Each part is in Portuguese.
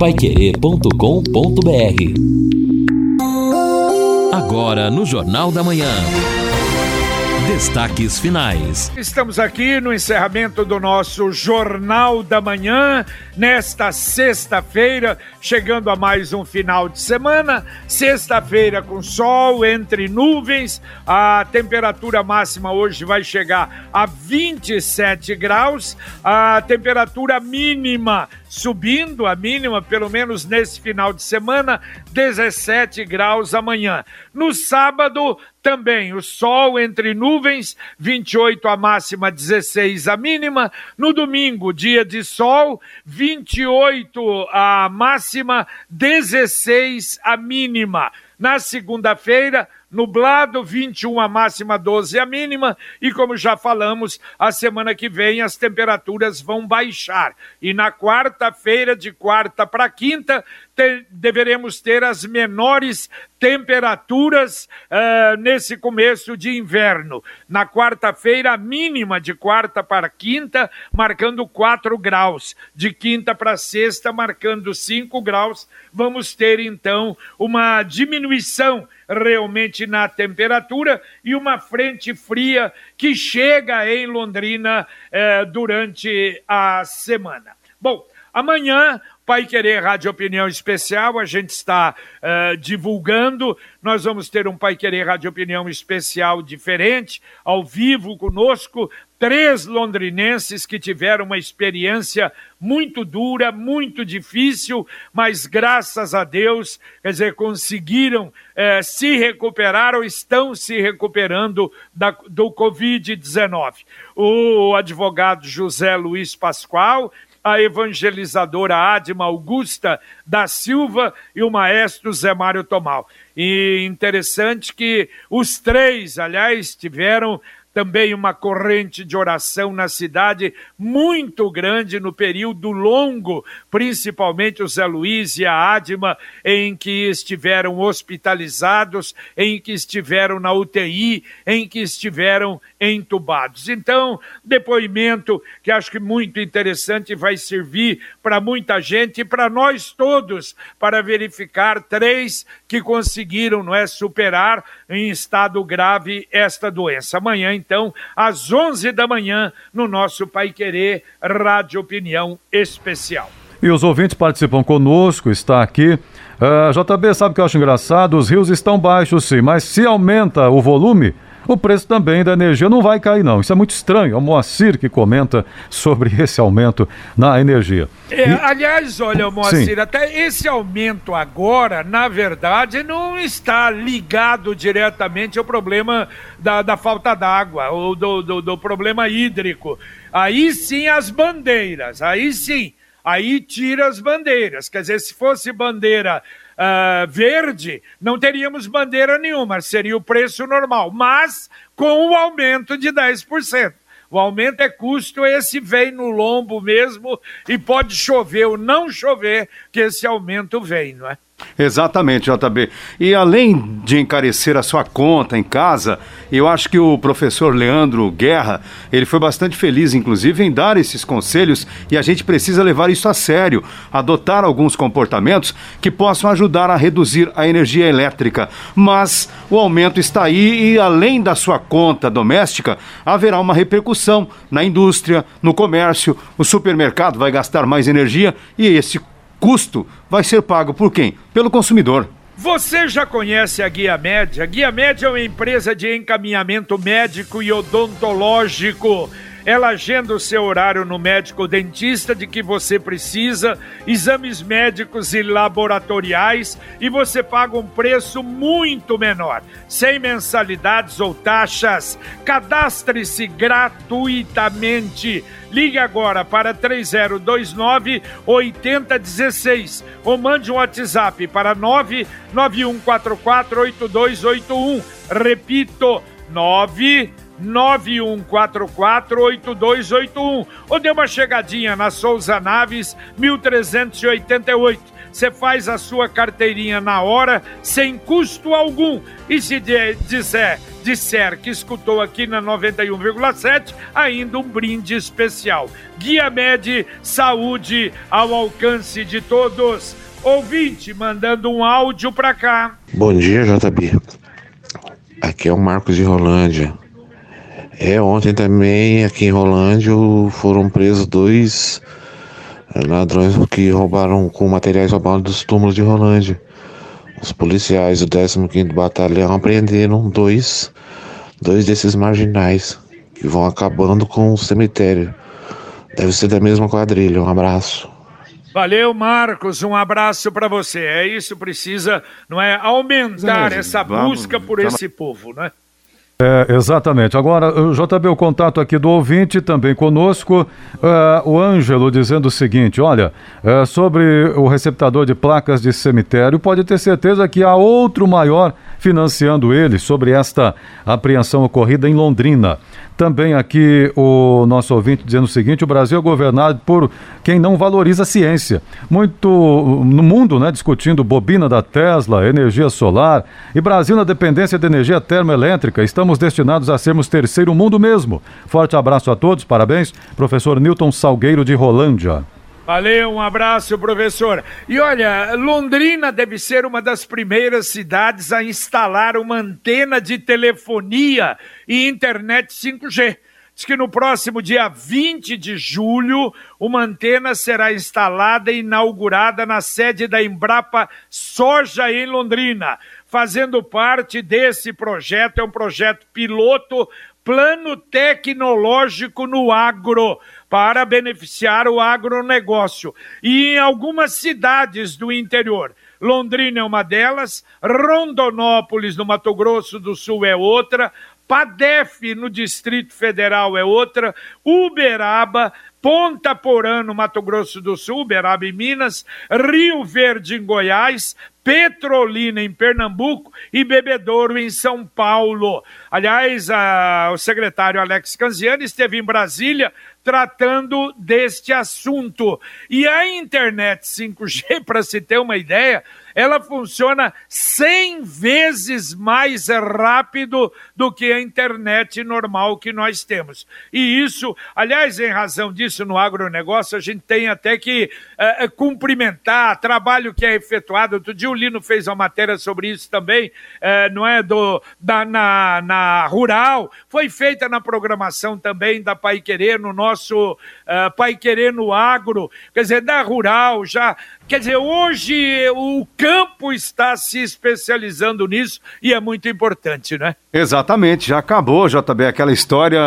paiquerê.com.br Agora no Jornal da Manhã. Destaques finais. Estamos aqui no encerramento do nosso Jornal da Manhã, nesta sexta-feira, chegando a mais um final de semana. Sexta-feira com sol entre nuvens, a temperatura máxima hoje vai chegar a 27 graus, a temperatura mínima subindo, a mínima, pelo menos nesse final de semana, 17 graus amanhã. No sábado, também o sol entre nuvens, 28 a máxima, 16 a mínima. No domingo, dia de sol, 28 a máxima, 16 a mínima. Na segunda-feira, nublado, 21 a máxima, 12 a mínima, e como já falamos, a semana que vem as temperaturas vão baixar. E na quarta-feira, de quarta para quinta, te, deveremos ter as menores temperaturas uh, nesse começo de inverno. Na quarta-feira, a mínima de quarta para quinta, marcando 4 graus. De quinta para sexta, marcando 5 graus. Vamos ter então uma diminuição realmente na temperatura e uma frente fria que chega em Londrina eh, durante a semana. Bom, amanhã Pai Querer Rádio Opinião Especial, a gente está uh, divulgando. Nós vamos ter um Pai Querer Rádio Opinião Especial diferente, ao vivo conosco. Três londrinenses que tiveram uma experiência muito dura, muito difícil, mas graças a Deus, quer dizer, conseguiram uh, se recuperar ou estão se recuperando da, do Covid-19. O advogado José Luiz Pascoal a evangelizadora Adma Augusta da Silva e o maestro Zé Mário Tomal. E interessante que os três, aliás, tiveram também uma corrente de oração na cidade muito grande no período longo, principalmente o Zé Luiz e a Adma, em que estiveram hospitalizados, em que estiveram na UTI, em que estiveram entubados. Então, depoimento que acho que muito interessante vai servir para muita gente e para nós todos para verificar três que conseguiram, não é, superar em estado grave esta doença. Amanhã então, às 11 da manhã, no nosso Pai Querer Rádio Opinião Especial. E os ouvintes participam conosco, está aqui. Uh, ah, JB, sabe o que eu acho engraçado? Os rios estão baixos, sim, mas se aumenta o volume, o preço também da energia não vai cair, não. Isso é muito estranho. É o Moacir que comenta sobre esse aumento na energia. É, e... Aliás, olha, Moacir, Sim. até esse aumento agora, na verdade, não está ligado diretamente ao problema da, da falta d'água ou do, do, do problema hídrico. Aí sim as bandeiras, aí sim. Aí tira as bandeiras. Quer dizer, se fosse bandeira uh, verde, não teríamos bandeira nenhuma, seria o preço normal, mas com o aumento de 10%. O aumento é custo, esse vem no lombo mesmo e pode chover ou não chover, que esse aumento vem, não é? Exatamente, JB. E além de encarecer a sua conta em casa, eu acho que o professor Leandro Guerra, ele foi bastante feliz, inclusive, em dar esses conselhos e a gente precisa levar isso a sério, adotar alguns comportamentos que possam ajudar a reduzir a energia elétrica. Mas o aumento está aí e, além da sua conta doméstica, haverá uma repercussão na indústria, no comércio, o supermercado vai gastar mais energia e esse custo vai ser pago por quem? Pelo consumidor. Você já conhece a Guia Média? Guia Média é uma empresa de encaminhamento médico e odontológico ela agenda o seu horário no médico dentista de que você precisa, exames médicos e laboratoriais e você paga um preço muito menor, sem mensalidades ou taxas. Cadastre-se gratuitamente. Ligue agora para 3029 8016 ou mande um WhatsApp para 99144 8281. Repito, 9 91448281 ou dê uma chegadinha na Souza Naves 1388. Você faz a sua carteirinha na hora, sem custo algum. E se disser disser que escutou aqui na 91,7, ainda um brinde especial. Guia Med, saúde ao alcance de todos. Ouvinte, mandando um áudio para cá. Bom dia, JB. Aqui é o Marcos de Rolândia. É, ontem também aqui em Rolândia foram presos dois eh, ladrões que roubaram com materiais roubados dos túmulos de Rolândia. Os policiais do 15º Batalhão apreenderam dois, dois desses marginais que vão acabando com o cemitério. Deve ser da mesma quadrilha. Um abraço. Valeu, Marcos. Um abraço para você. É isso, precisa, não é, aumentar é, essa vamos, busca por esse povo, né? É, exatamente. Agora, JB, o contato aqui do ouvinte também conosco, uh, o Ângelo dizendo o seguinte: olha, uh, sobre o receptador de placas de cemitério, pode ter certeza que há outro maior financiando ele sobre esta apreensão ocorrida em Londrina. Também aqui o nosso ouvinte dizendo o seguinte: o Brasil é governado por quem não valoriza a ciência. Muito no mundo, né, discutindo bobina da Tesla, energia solar e Brasil na dependência de energia termoelétrica. Estamos destinados a sermos terceiro mundo mesmo. Forte abraço a todos, parabéns. Professor Newton Salgueiro de Rolândia. Valeu, um abraço, professor. E olha, Londrina deve ser uma das primeiras cidades a instalar uma antena de telefonia e internet 5G. Diz que no próximo dia 20 de julho, uma antena será instalada e inaugurada na sede da Embrapa Soja em Londrina. Fazendo parte desse projeto, é um projeto piloto Plano Tecnológico no Agro para beneficiar o agronegócio. E em algumas cidades do interior. Londrina é uma delas, Rondonópolis, no Mato Grosso do Sul, é outra, Padef, no Distrito Federal, é outra, Uberaba, Ponta Porã, no Mato Grosso do Sul, Uberaba em Minas, Rio Verde em Goiás, Petrolina em Pernambuco e Bebedouro em São Paulo. Aliás, a, o secretário Alex Canziani esteve em Brasília tratando deste assunto. E a internet 5G, para se ter uma ideia, ela funciona 100 vezes mais rápido do que a internet normal que nós temos. E isso, aliás, em razão disso, no agronegócio, a gente tem até que é, cumprimentar trabalho que é efetuado. Outro dia o Lino fez uma matéria sobre isso também, é, não é? Do, da, na, na rural, foi feita na programação também da Pai Querer, no nosso uh, Pai Querer no agro, quer dizer, da rural, já Quer dizer, hoje o campo está se especializando nisso e é muito importante, né? Exatamente, já acabou, JB, aquela história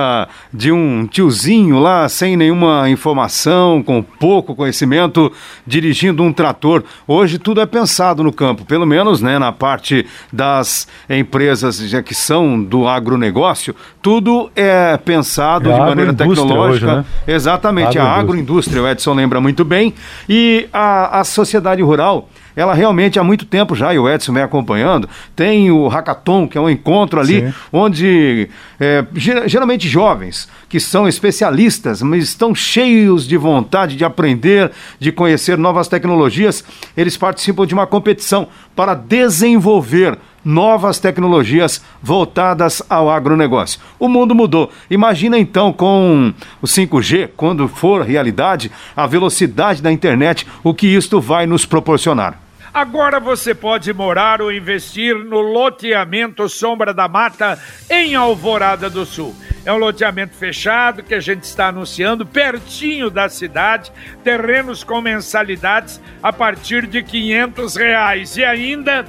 de um tiozinho lá sem nenhuma informação, com pouco conhecimento, dirigindo um trator. Hoje tudo é pensado no campo, pelo menos né, na parte das empresas que são do agronegócio, tudo é pensado é de maneira tecnológica. Hoje, né? Exatamente, a agroindústria, o Edson lembra muito bem. E a, a sociedade rural ela realmente há muito tempo já, e o Edson vem acompanhando, tem o Hackathon, que é um encontro ali, Sim. onde é, geralmente jovens, que são especialistas, mas estão cheios de vontade de aprender, de conhecer novas tecnologias, eles participam de uma competição para desenvolver novas tecnologias voltadas ao agronegócio. O mundo mudou. Imagina então com o 5G, quando for realidade, a velocidade da internet, o que isto vai nos proporcionar. Agora você pode morar ou investir no loteamento Sombra da Mata em Alvorada do Sul. É um loteamento fechado que a gente está anunciando pertinho da cidade, terrenos com mensalidades a partir de 500 reais e ainda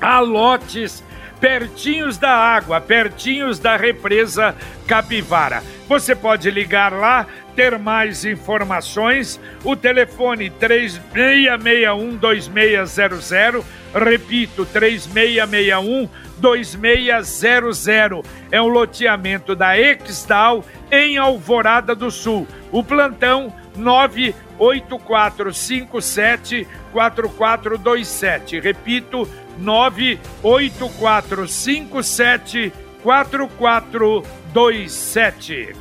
há lotes pertinhos da água, pertinhos da represa Capivara. Você pode ligar lá, ter mais informações. O telefone 3661-2600. Repito, 3661-2600. É um loteamento da Exdal em Alvorada do Sul. O plantão 98457 4427. Repito, 98457 4427.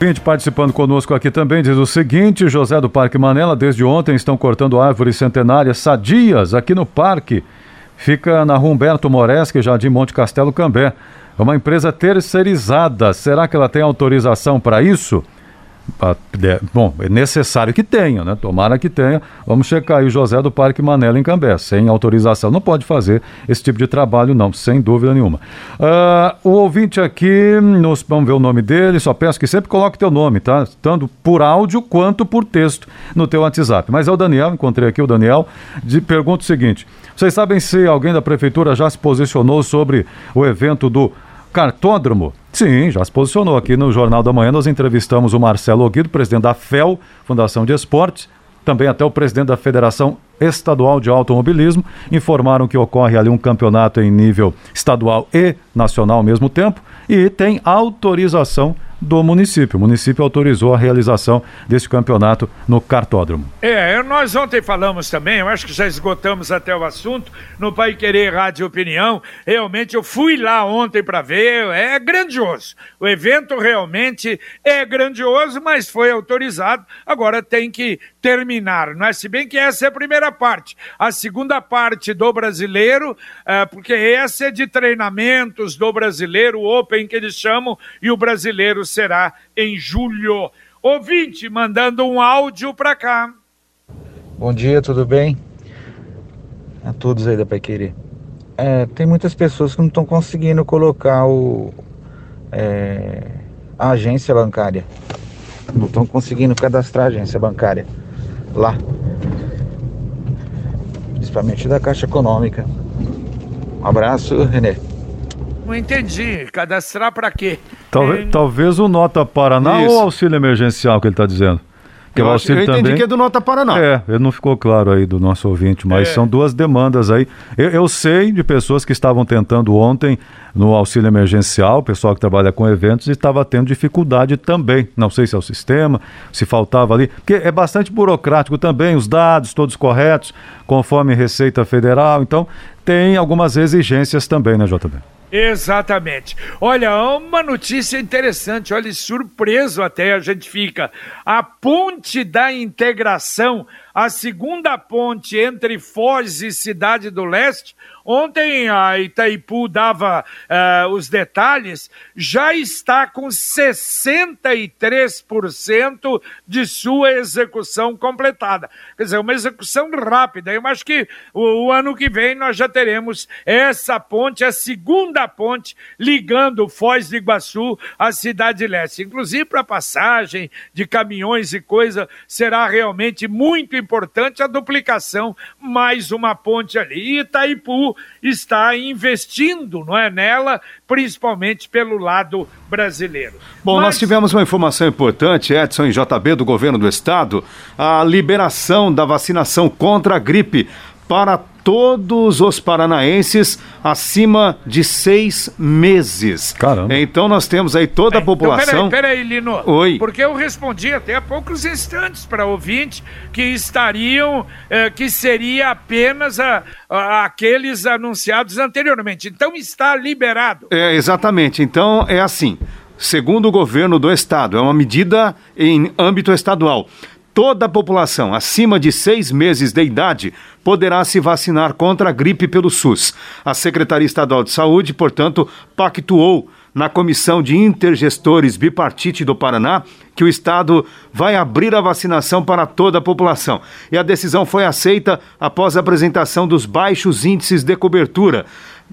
Gente participando conosco aqui também diz o seguinte: José do Parque Manela, desde ontem estão cortando árvores centenárias sadias aqui no parque. Fica na rua Humberto Moresque, Jardim Monte Castelo Cambé. é uma empresa terceirizada. Será que ela tem autorização para isso? Bom, é necessário que tenha, né? Tomara que tenha. Vamos checar aí o José do Parque Manela em Cambé. Sem autorização, não pode fazer esse tipo de trabalho, não, sem dúvida nenhuma. Uh, o ouvinte aqui, nos, vamos ver o nome dele, só peço que sempre coloque teu nome, tá? Tanto por áudio quanto por texto no teu WhatsApp. Mas é o Daniel, encontrei aqui o Daniel, de, pergunta o seguinte: vocês sabem se alguém da prefeitura já se posicionou sobre o evento do cartódromo? Sim, já se posicionou aqui no Jornal da Manhã. Nós entrevistamos o Marcelo Guido, presidente da FEL, Fundação de Esportes, também até o presidente da Federação Estadual de Automobilismo. Informaram que ocorre ali um campeonato em nível estadual e nacional ao mesmo tempo e tem autorização do município. O município autorizou a realização desse campeonato no cartódromo. É, nós ontem falamos também, eu acho que já esgotamos até o assunto, no Pai Querer Rádio Opinião. Realmente eu fui lá ontem para ver, é grandioso. O evento realmente é grandioso, mas foi autorizado. Agora tem que terminar, não é? Se bem que essa é a primeira parte. A segunda parte do brasileiro, é, porque essa é de treinamentos do brasileiro, Open que eles chamam, e o brasileiro será em julho. Ouvinte mandando um áudio para cá. Bom dia, tudo bem? A todos aí da Pai Querer. É, tem muitas pessoas que não estão conseguindo colocar o, é, a agência bancária. Não estão conseguindo cadastrar a agência bancária lá. Principalmente da Caixa Econômica. Um abraço, Renê. Não entendi. Cadastrar para quê? Talvez, talvez o Nota Paraná Isso. ou auxílio emergencial que ele está dizendo. Que eu, acho, eu entendi também... que é do Nota Paraná. É, não ficou claro aí do nosso ouvinte, mas é. são duas demandas aí. Eu, eu, sei de pessoas que estavam tentando ontem no auxílio emergencial, o pessoal que trabalha com eventos, e estava tendo dificuldade também. Não sei se é o sistema, se faltava ali, porque é bastante burocrático também, os dados todos corretos, conforme Receita Federal. Então, tem algumas exigências também, né, JB? Exatamente. Olha, uma notícia interessante, olha, surpreso até a gente fica. A ponte da integração, a segunda ponte entre Foz e Cidade do Leste, Ontem a Itaipu dava uh, os detalhes, já está com 63% de sua execução completada. Quer dizer, uma execução rápida. Eu acho que o, o, ano que vem nós já teremos essa ponte, a segunda ponte, ligando Foz do Iguaçu à Cidade Leste. Inclusive para passagem de caminhões e coisa, será realmente muito importante a duplicação, mais uma ponte ali. Itaipu está investindo não é, nela, principalmente pelo lado brasileiro. Bom, Mas... nós tivemos uma informação importante, Edson e JB do governo do estado, a liberação da vacinação contra a gripe para todos os paranaenses acima de seis meses. Caramba. Então nós temos aí toda a então, população. Então, peraí, peraí, Lino. Oi. Porque eu respondi até há poucos instantes para ouvinte que estariam, eh, que seria apenas a, a, aqueles anunciados anteriormente. Então está liberado. É, exatamente. Então é assim. Segundo o governo do estado, é uma medida em âmbito estadual toda a população acima de seis meses de idade poderá se vacinar contra a gripe pelo SUS. A Secretaria Estadual de Saúde, portanto, pactuou na Comissão de Intergestores Bipartite do Paraná que o Estado vai abrir a vacinação para toda a população. E a decisão foi aceita após a apresentação dos baixos índices de cobertura.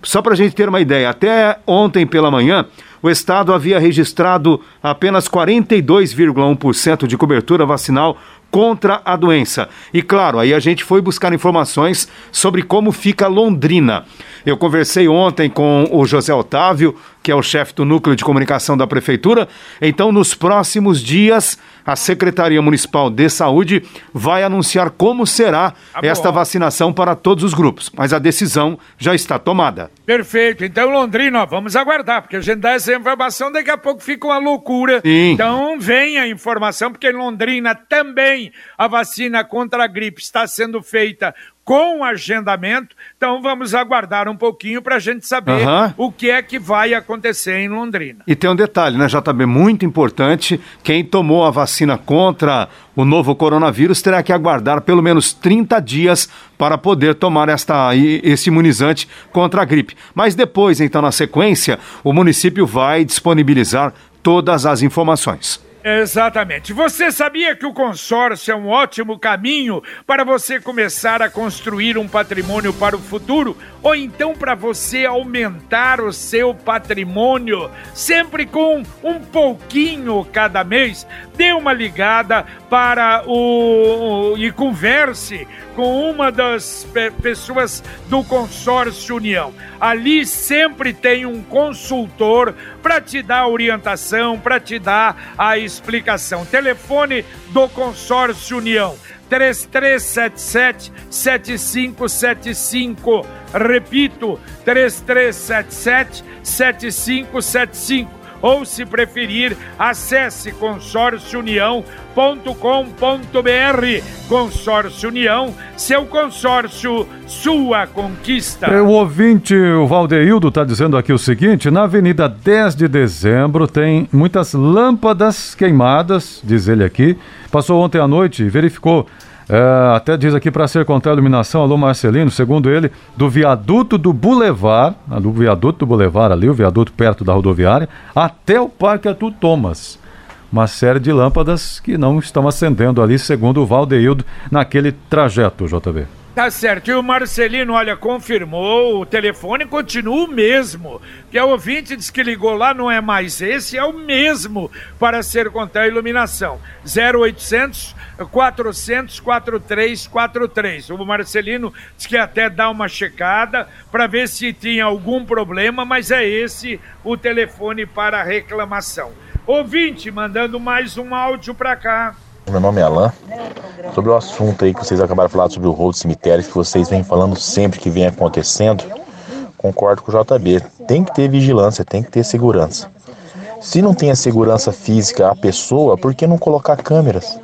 Só para a gente ter uma ideia, até ontem pela manhã, o estado havia registrado apenas 42,1% de cobertura vacinal contra a doença. E claro, aí a gente foi buscar informações sobre como fica Londrina. Eu conversei ontem com o José Otávio, que é o chefe do núcleo de comunicação da prefeitura. Então, nos próximos dias, a Secretaria Municipal de Saúde vai anunciar como será ah, esta vacinação para todos os grupos. Mas a decisão já está tomada. Perfeito. Então, Londrina, vamos aguardar, porque a gente dá essa informação, daqui a pouco fica uma loucura. Sim. Então, vem a informação, porque Londrina também também a vacina contra a gripe está sendo feita com agendamento. Então vamos aguardar um pouquinho para a gente saber Aham. o que é que vai acontecer em Londrina. E tem um detalhe, né, JB, muito importante, quem tomou a vacina contra o novo coronavírus terá que aguardar pelo menos 30 dias para poder tomar esta, esse imunizante contra a gripe. Mas depois, então, na sequência, o município vai disponibilizar todas as informações. Exatamente. Você sabia que o consórcio é um ótimo caminho para você começar a construir um patrimônio para o futuro? Ou então para você aumentar o seu patrimônio, sempre com um pouquinho cada mês? Dê uma ligada para o. e converse com uma das pe- pessoas do consórcio União. Ali sempre tem um consultor para te dar orientação, para te dar a explicação. Telefone do consórcio União. 3377 7575. Repito, 3377 7575 ou, se preferir, acesse consórciounião.com.br. Consórcio União, seu consórcio, sua conquista. É, O ouvinte, o Valdeildo, está dizendo aqui o seguinte: na Avenida 10 de Dezembro tem muitas lâmpadas queimadas, diz ele aqui. Passou ontem à noite e verificou. É, até diz aqui para ser contra a iluminação, alô Marcelino, segundo ele, do viaduto do Boulevard, ah, do viaduto do Boulevard ali, o viaduto perto da rodoviária, até o Parque Arthur Thomas. Uma série de lâmpadas que não estão acendendo ali, segundo o Valdeildo, naquele trajeto, JB. Tá certo. E o Marcelino, olha, confirmou, o telefone continua o mesmo. Que a ouvinte disse que ligou lá, não é mais esse, é o mesmo para ser contra a iluminação. 0800 400 4343. O Marcelino disse que até dá uma checada para ver se tinha algum problema, mas é esse o telefone para reclamação. Ouvinte, mandando mais um áudio para cá. Meu nome é Alan. Sobre o assunto aí que vocês acabaram de falar sobre o rol de cemitérios, que vocês vêm falando sempre que vem acontecendo, concordo com o JB. Tem que ter vigilância, tem que ter segurança. Se não tem a segurança física a pessoa, por que não colocar câmeras?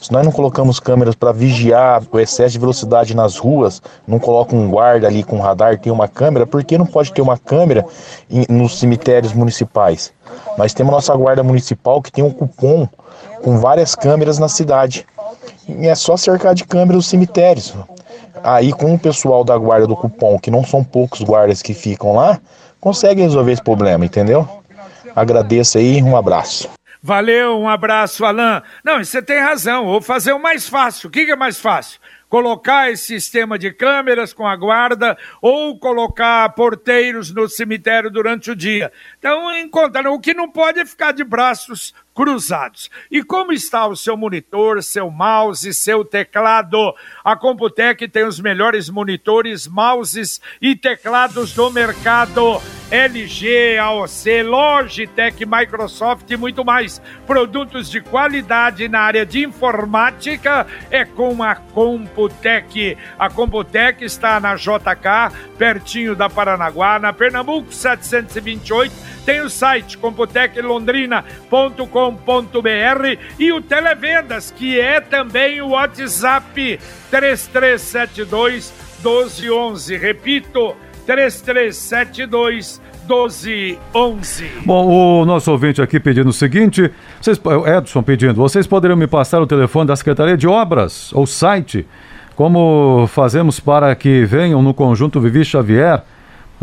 Se nós não colocamos câmeras para vigiar o excesso de velocidade nas ruas, não coloca um guarda ali com radar, tem uma câmera, por que não pode ter uma câmera em- nos cemitérios municipais? Nós temos nossa guarda municipal que tem um cupom com várias câmeras na cidade. E é só cercar de câmeras os cemitérios. Aí, com o pessoal da guarda do cupom, que não são poucos guardas que ficam lá, consegue resolver esse problema, entendeu? Agradeço aí, um abraço. Valeu, um abraço, Alain. Não, você tem razão. Vou fazer o mais fácil. O que, é mais fácil? Colocar esse sistema de câmeras com a guarda ou colocar porteiros no cemitério durante o dia. Então, encontraram. O que não pode é ficar de braços cruzados. E como está o seu monitor, seu mouse, seu teclado? A Computec tem os melhores monitores, mouses e teclados do mercado. LG, AOC, Logitech, Microsoft e muito mais. Produtos de qualidade na área de informática é com a Computec. A Computec está na JK, pertinho da Paranaguá, na Pernambuco 728. Tem o site computeclondrina.com.br e o Televendas, que é também o WhatsApp 3372 1211. Repito, 3372 1211. Bom, o nosso ouvinte aqui pedindo o seguinte, vocês, Edson pedindo, vocês poderiam me passar o telefone da Secretaria de Obras ou site, como fazemos para que venham no conjunto Vivi Xavier,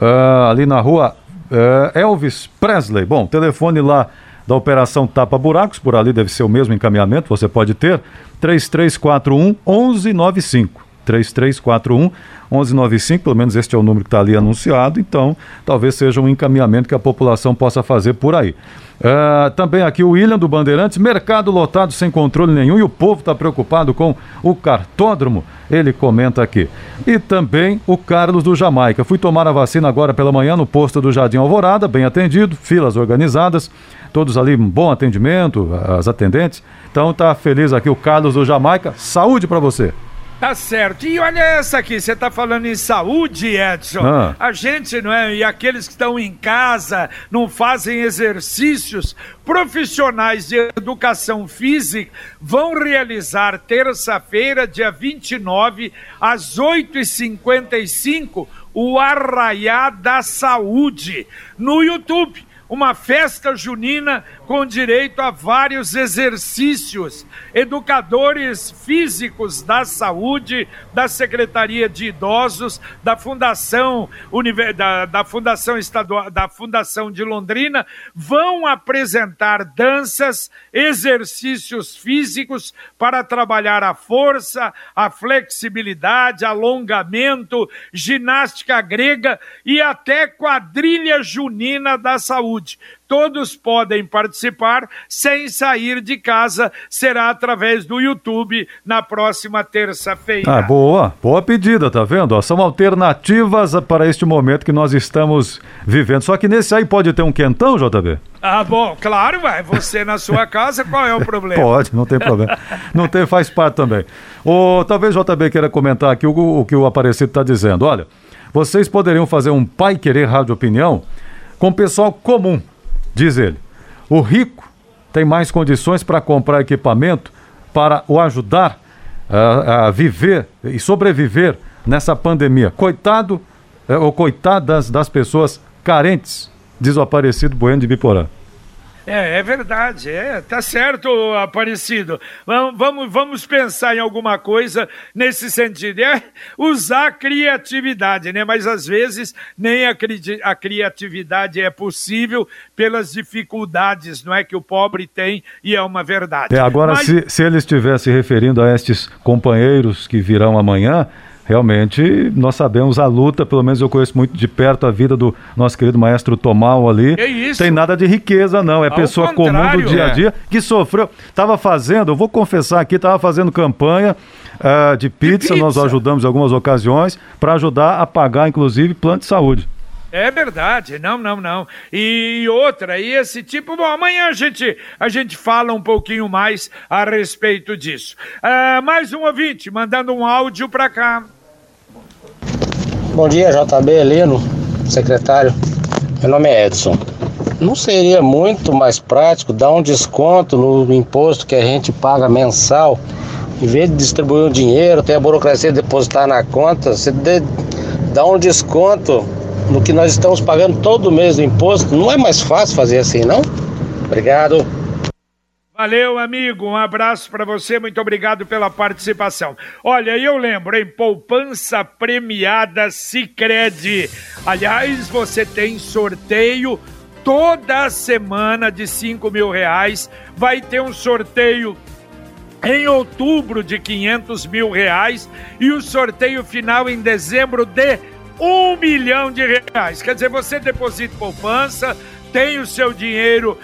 ah, ali na rua ah, Elvis Presley. Bom, telefone lá da Operação Tapa Buracos, por ali deve ser o mesmo encaminhamento, você pode ter, 3341 1195. 3341 1195, pelo menos este é o número que está ali anunciado, então talvez seja um encaminhamento que a população possa fazer por aí. Ah, também aqui o William do Bandeirantes, mercado lotado sem controle nenhum e o povo está preocupado com o cartódromo, ele comenta aqui. E também o Carlos do Jamaica, fui tomar a vacina agora pela manhã no posto do Jardim Alvorada, bem atendido, filas organizadas, todos ali, um bom atendimento, as atendentes, então tá feliz aqui o Carlos do Jamaica, saúde para você. Tá certo. E olha essa aqui, você tá falando em saúde, Edson. Ah. A gente, não é? E aqueles que estão em casa, não fazem exercícios, profissionais de educação física vão realizar terça-feira, dia 29, às 8h55, o Arraiá da Saúde, no YouTube uma festa junina com direito a vários exercícios. Educadores físicos da saúde, da Secretaria de Idosos, da Fundação Univer... da, da Fundação Estadual, da Fundação de Londrina, vão apresentar danças, exercícios físicos para trabalhar a força, a flexibilidade, alongamento, ginástica grega e até quadrilha junina da saúde. Todos podem participar sem sair de casa. Será através do YouTube na próxima terça-feira. Ah, boa, boa pedida, tá vendo? São alternativas para este momento que nós estamos vivendo. Só que nesse aí pode ter um quentão, JB? Ah, bom, claro, vai. Você na sua casa, qual é o problema? Pode, não tem problema. Não tem, faz parte também. Ou talvez o JB queira comentar aqui o, o que o Aparecido está dizendo. Olha, vocês poderiam fazer um Pai Querer Rádio Opinião com pessoal comum, diz ele. O rico tem mais condições para comprar equipamento para o ajudar a, a viver e sobreviver nessa pandemia. Coitado é, ou coitadas das pessoas carentes, diz o Aparecido Bueno de Biporã. É, é verdade, é, tá certo, Aparecido. Vamos, vamos, vamos pensar em alguma coisa nesse sentido. É usar a criatividade, né? Mas às vezes nem a, cri a criatividade é possível pelas dificuldades, não é? Que o pobre tem e é uma verdade. É, agora, Mas... se, se ele estiver se referindo a estes companheiros que virão amanhã, realmente nós sabemos a luta, pelo menos eu conheço muito de perto a vida do nosso querido maestro Tomal ali. É isso. Tem nada de riqueza, não. É Ao pessoa comum do dia a é. dia que sofreu. Estava fazendo, eu vou confessar aqui, estava fazendo campanha ah, de, pizza, pizza. nós ajudamos em algumas ocasiões, para ajudar a pagar, inclusive, plano de saúde. É verdade, não, não, não. E outra, e esse tipo, bom, amanhã a gente, a gente fala um pouquinho mais a respeito disso. Ah, mais um ouvinte mandando um áudio para cá. Bom dia, JB Heleno, secretário. Meu nome é Edson. Não seria muito mais prático dar um desconto no imposto que a gente paga mensal? Em vez de distribuir o dinheiro, ter a burocracia de depositar na conta, você dê- dá um desconto no que nós estamos pagando todo mês do imposto. Não é mais fácil fazer assim, não? Obrigado. Valeu, amigo. Um abraço para você. Muito obrigado pela participação. Olha, eu lembro, em poupança premiada Sicredi. Aliás, você tem sorteio toda semana de 5 mil reais. Vai ter um sorteio em outubro de 500 mil reais e o sorteio final em dezembro de um milhão de reais. Quer dizer, você deposita poupança, tem o seu dinheiro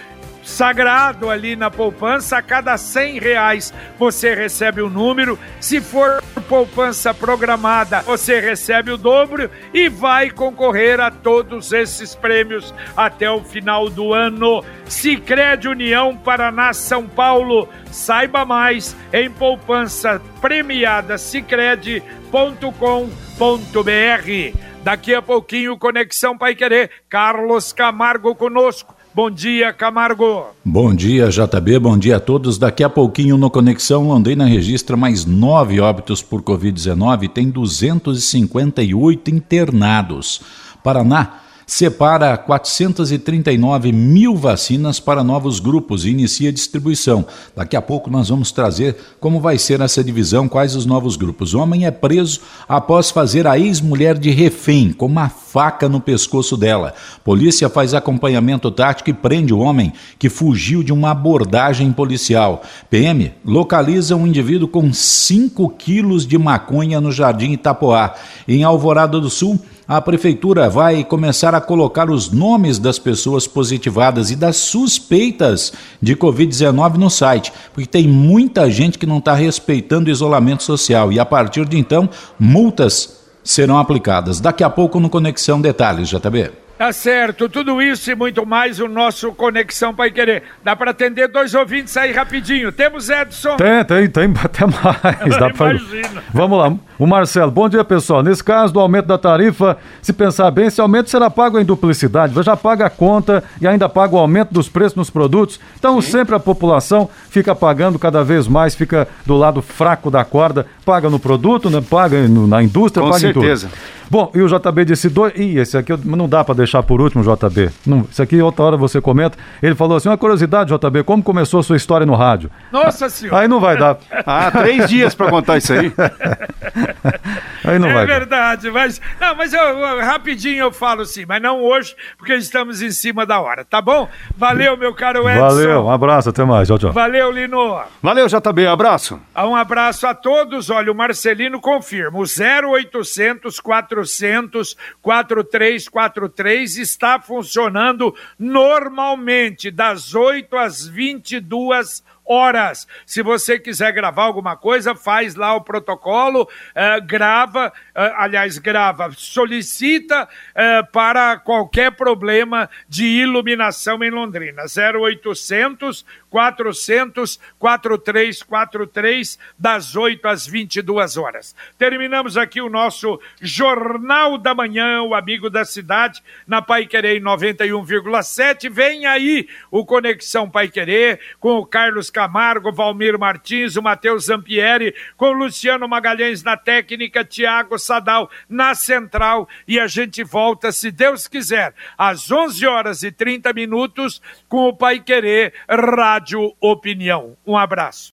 sagrado ali na poupança, a cada 100 reais você recebe o número, se for poupança programada, você recebe o dobro e vai concorrer a todos esses prêmios até o final do ano. Sicredi União Paraná São Paulo, saiba mais em poupança premiada sicredi.com.br. Daqui a pouquinho Conexão Pai Querer, Carlos Camargo conosco. Bom dia, Camargo. Bom dia, JB. Bom dia a todos. Daqui a pouquinho no Conexão, Londrina registra mais nove óbitos por Covid-19 e tem 258 internados. Paraná separa 439 mil vacinas para novos grupos e inicia a distribuição. Daqui a pouco nós vamos trazer como vai ser essa divisão, quais os novos grupos. Homem é preso após fazer a ex-mulher de refém com uma faca no pescoço dela. Polícia faz acompanhamento tático e prende o homem que fugiu de uma abordagem policial. PM localiza um indivíduo com 5 quilos de maconha no Jardim Itapoá. Em Alvorada do Sul, a prefeitura vai começar a colocar os nomes das pessoas positivadas e das suspeitas de Covid-19 no site, porque tem muita gente que não está respeitando o isolamento social e a partir de então, multas serão aplicadas. Daqui a pouco no Conexão Detalhes, JB. Tá certo, tudo isso e muito mais o nosso Conexão Pai Querer. Dá para atender dois ouvintes aí rapidinho. Temos Edson. Tem, tem, tem até mais. Dá pra, Imagina. Vamos lá. O Marcelo, bom dia pessoal. Nesse caso do aumento da tarifa, se pensar bem, esse aumento será pago em duplicidade. Você já paga a conta e ainda paga o aumento dos preços nos produtos. Então Sim. sempre a população fica pagando cada vez mais, fica do lado fraco da corda, paga no produto, né? paga no, na indústria, Com paga certeza. em tudo. Bom, e o JB disse dois. Ih, esse aqui não dá para deixar por último, JB. Não, isso aqui outra hora você comenta. Ele falou assim: uma curiosidade, JB, como começou a sua história no rádio? Nossa senhora! Aí não vai dar. ah, três dias para contar isso aí. aí não é vai. É verdade, dar. mas. Não, mas eu, eu, rapidinho eu falo sim, mas não hoje, porque estamos em cima da hora, tá bom? Valeu, meu caro Edson. Valeu, um abraço, até mais. Tchau, tchau. Valeu, Lino. Valeu, JB, abraço. Um abraço a todos. Olha, o Marcelino confirma: o 0800 400 4343 está funcionando normalmente, das 8 às 22 horas. Se você quiser gravar alguma coisa, faz lá o protocolo, uh, grava, uh, aliás, grava, solicita uh, para qualquer problema de iluminação em Londrina. 0800 400 4343 das 8 às 22 horas. Terminamos aqui o nosso Jornal da Manhã, o amigo da cidade, na Pai Querer 91,7. Vem aí o Conexão Pai Querer com o Carlos Camargo, Valmir Martins, o Matheus Zampieri, com o Luciano Magalhães na técnica, Tiago Sadal na central e a gente volta, se Deus quiser, às 11 horas e 30 minutos com o Pai Querer Rádio Opinião. Um abraço.